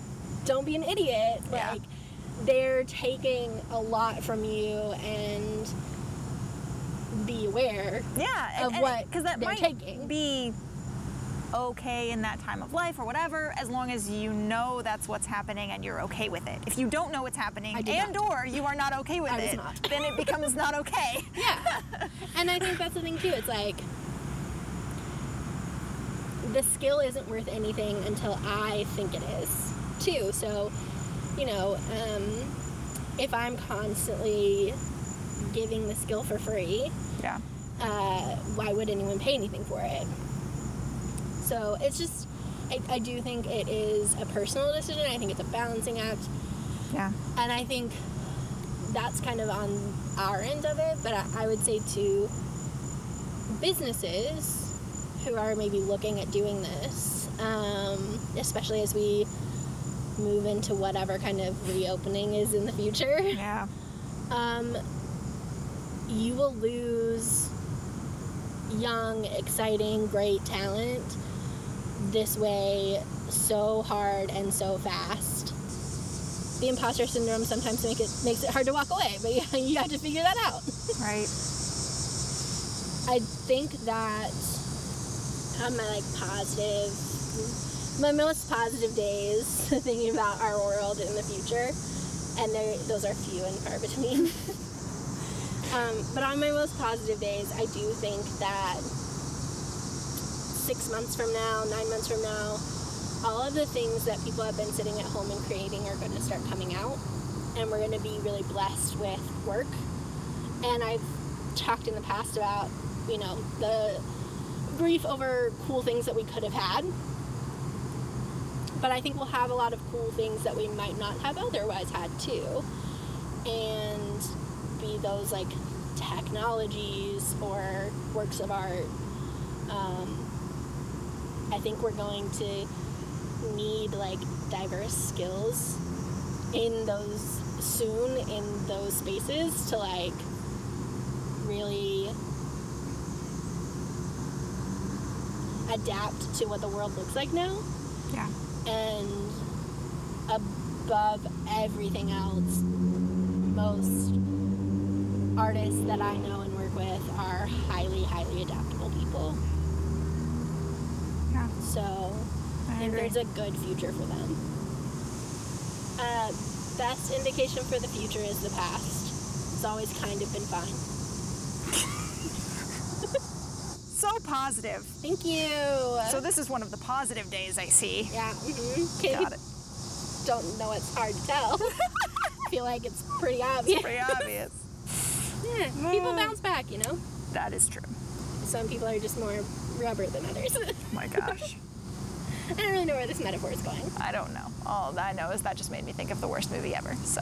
don't be an idiot. Yeah. Like, they're taking a lot from you and be aware. Yeah, Of what because that they're might taking. be okay in that time of life or whatever, as long as you know that's what's happening and you're okay with it. If you don't know what's happening and not. or you are not okay with I it, then it becomes not okay. Yeah. and I think that's the thing too. It's like the skill isn't worth anything until I think it is too. So, you know, um, if I'm constantly giving the skill for free, Yeah. uh, why would anyone pay anything for it? So it's just, I, I do think it is a personal decision. I think it's a balancing act. Yeah. And I think that's kind of on our end of it, but I, I would say to businesses who are maybe looking at doing this, um, especially as we move into whatever kind of reopening is in the future, Yeah. um, you will lose young, exciting, great talent this way so hard and so fast. The imposter syndrome sometimes make it makes it hard to walk away, but you, you have to figure that out. Right. I think that on my like positive, my most positive days, thinking about our world in the future, and there- those are few and far between. um, but on my most positive days, I do think that six months from now, nine months from now, all of the things that people have been sitting at home and creating are going to start coming out, and we're going to be really blessed with work. And I've talked in the past about, you know, the grief over cool things that we could have had. But I think we'll have a lot of cool things that we might not have otherwise had too. And be those like technologies or works of art. Um, I think we're going to need like diverse skills in those soon in those spaces to like really adapt to what the world looks like now Yeah. and above everything else most artists that i know and work with are highly highly adaptable people. So I I think agree. there's a good future for them. Uh, best indication for the future is the past. It's always kind of been fine. So positive. Thank you. So this is one of the positive days I see. yeah, mm-hmm. Got it. don't know it's hard to tell. I feel like it's pretty obvious. Pretty obvious. Yeah, people bounce back, you know. That is true. Some people are just more rubber than others. My gosh. I don't really know where this metaphor is going. I don't know. All I know is that just made me think of the worst movie ever. So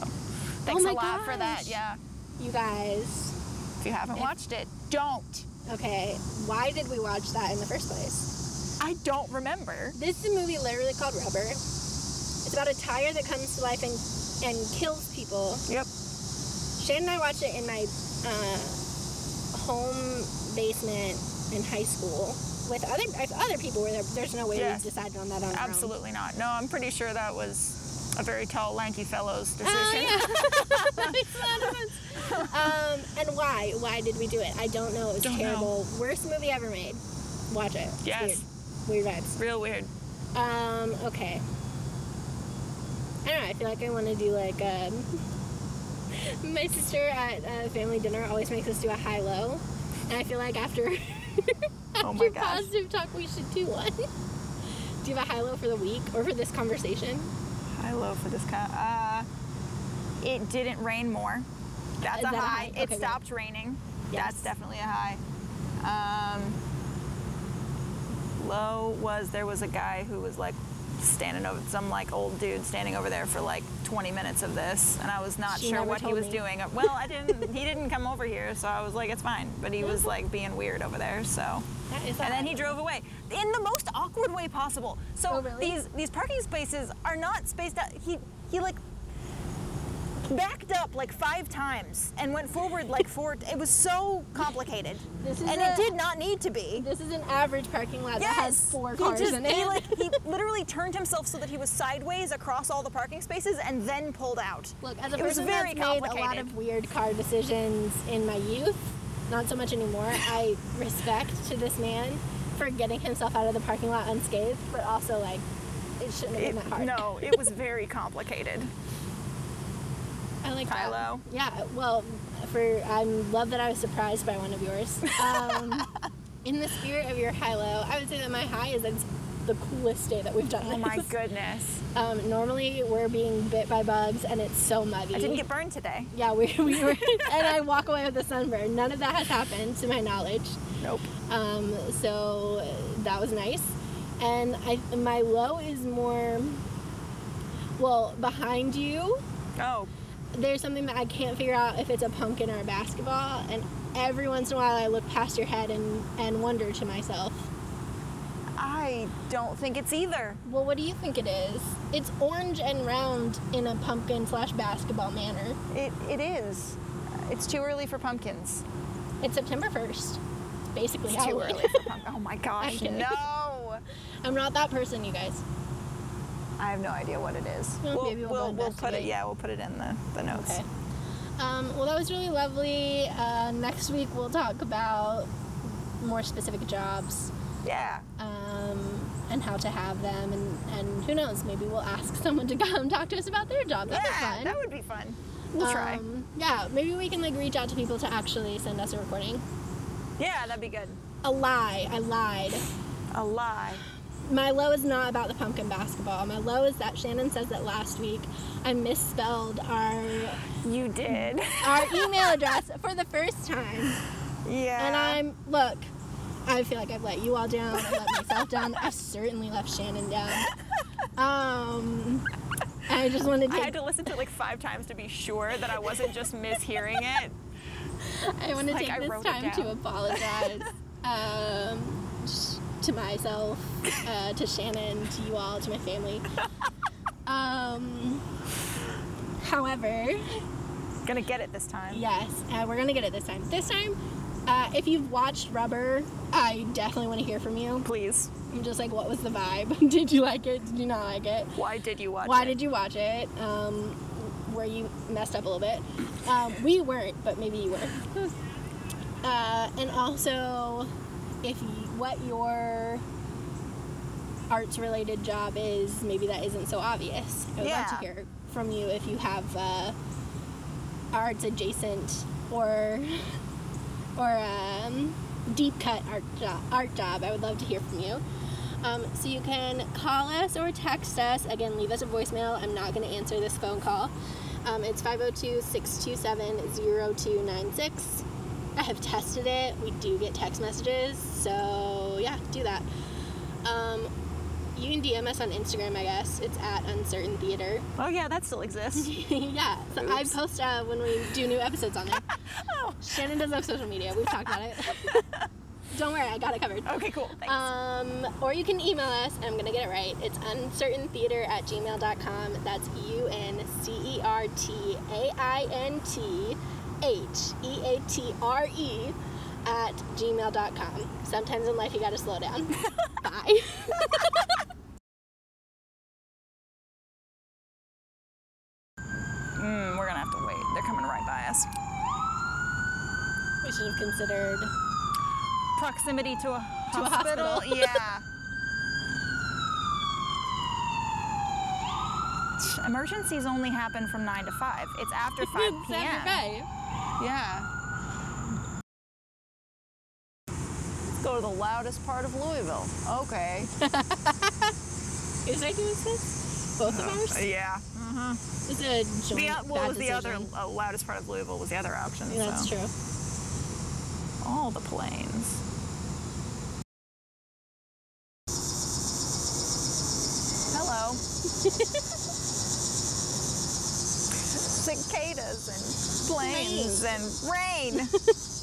thanks my a lot for that. Yeah. You guys, If you haven't If- watched it, don't. Okay, why did we watch that in the first place? I don't remember. This is a movie literally called Rubber. It's about a tire that comes to life and and kills people. Yep. Shane and I watched it in my uh, home basement in high school with other if other people were there. There's no way Yes. we decided on that on our own. Absolutely not. No, I'm pretty sure that was a very tall, lanky fellow's decision. Oh, yeah. That makes a lot of sense. Um, and why? Why did we do it? I don't know. It was Don't know. terrible. Worst movie ever made. Watch it. It's Yes. Weird. Weird vibes. Real weird. Um, okay. I don't know. I feel like I want to do like um, my sister at uh, family dinner always makes us do a high low, and I feel like after Oh my gosh. positive talk we should do one. do you have a high low for the week or for this conversation? High low for this kind. Uh, it didn't rain more. That's a that a high. high? It Okay, good. stopped raining. Yes. That's definitely a high. Um, low was there was a guy who was like standing over some like old dude standing over there for like 20 minutes of this and I was not She sure what he was me. doing. Uh, well, I didn't he didn't come over here, so I was like it's fine, but he was like being weird over there, so and then he drove away in the most awkward way possible. So Oh, really? these these parking spaces are not spaced out. He he like backed up like five times and went forward like four. It was so complicated, and a- it did not need to be. This is an average parking lot that has four he cars just, in it. He, like, he literally turned himself so that he was sideways across all the parking spaces and then pulled out. Look, as a it was person very that's made a lot of weird car decisions in my youth, not so much anymore, I respect to this man for getting himself out of the parking lot unscathed, but also like it shouldn't have It- been that hard. no, it was very complicated. I like that. high low. Yeah, well, for I love that I was surprised by one of yours. Um, in the spirit of your high low, I would say that my high is it's the coolest day that we've done. This. Oh my goodness! Um, normally we're being bit by bugs and it's so muggy. I didn't get burned today. Yeah, we, we were, and I walk away with a sunburn. None of that has happened to my knowledge. Nope. Um, so that was nice. And I, my low is more, well, behind you, Oh, there's something that I can't figure out if it's a pumpkin or a basketball. And every once in a while I look past your head and, and wonder to myself, I don't think it's either. well, what do you think it is? It's orange and round in a pumpkin slash basketball manner. It, it is. It's too early for pumpkins. It's September 1st. It's basically It's too early for pumpkins. Oh my gosh, kidding. no! I'm not that person, you guys. I have no idea what it is. Well, we'll maybe we'll we'll, we'll put it. Yeah, we'll put it in the, the notes. Okay. Um, well, that was really lovely. Uh, next week we'll talk about more specific jobs Yeah. um, and how to have them, and, and who knows, maybe we'll ask someone to come talk to us about their job. That'd yeah, be fun. that would be fun. We'll try. Um, yeah, maybe we can like reach out to people to actually send us a recording. Yeah, that'd be good. A lie. I lied. A lie. My low is not about the pumpkin basketball. My low is that Shannon says that last week I misspelled our You did. our email address for the first time. yeah. And I'm look, I feel like I've let you all down. I let myself down. I've certainly left Shannon down. Um, I just wanted to I had to listen to it like five times to be sure that I wasn't just mishearing it. I want to like take I this time to apologize um, to myself, uh, to Shannon, to you all, to my family. Um, however, Gonna get it this time. yes, uh, we're gonna get it this time. This time, uh, if you've watched Rubber, I definitely want to hear from you. Please. I'm just like, what was the vibe? did you like it? Did you not like it? Why did you watch Why it? Why did you watch it? Um, were you messed up a little bit? Um, we weren't, but maybe you were. Uh, and also, if you, what your arts related job is, maybe that isn't so obvious. I would love to hear from you if you have uh, arts adjacent or or um, deep cut art job, art job. I would love to hear from you. Um, so you can call us or text us. Again, leave us a voicemail. I'm not going to answer this phone call. Um, it's 502 627 0296. I have tested it. We do get text messages. So, yeah, do that. Um, you can DM us on Instagram, I guess. It's at Uncertain Theater. Oh yeah, that still exists. yeah, so I post uh, when we do new episodes on there. oh. Shannon does have social media. We've talked about it. Don't worry, I got it covered. Okay, cool. Thanks. Um, or you can email us, and I'm going to get it right. It's uncertaintheatre at gmail.com. That's U N C E R T A I N T H E A T R E at gmail.com. Sometimes in life you got to slow down. Bye. mm, we're gonna have to wait. They're coming right by us. we should have considered. Proximity to a To a hospital. hospital. yeah. Emergencies only happen from 9 to 5. It's after 5 It's p.m. after five. Yeah. Let's go to the loudest part of Louisville. Okay. Is I doing this? Both of ours? yeah. It's a joint The, o- what was the other uh, loudest part of Louisville was the other option. Yeah, that's true. All the planes. Hello. Cicadas and planes and rain.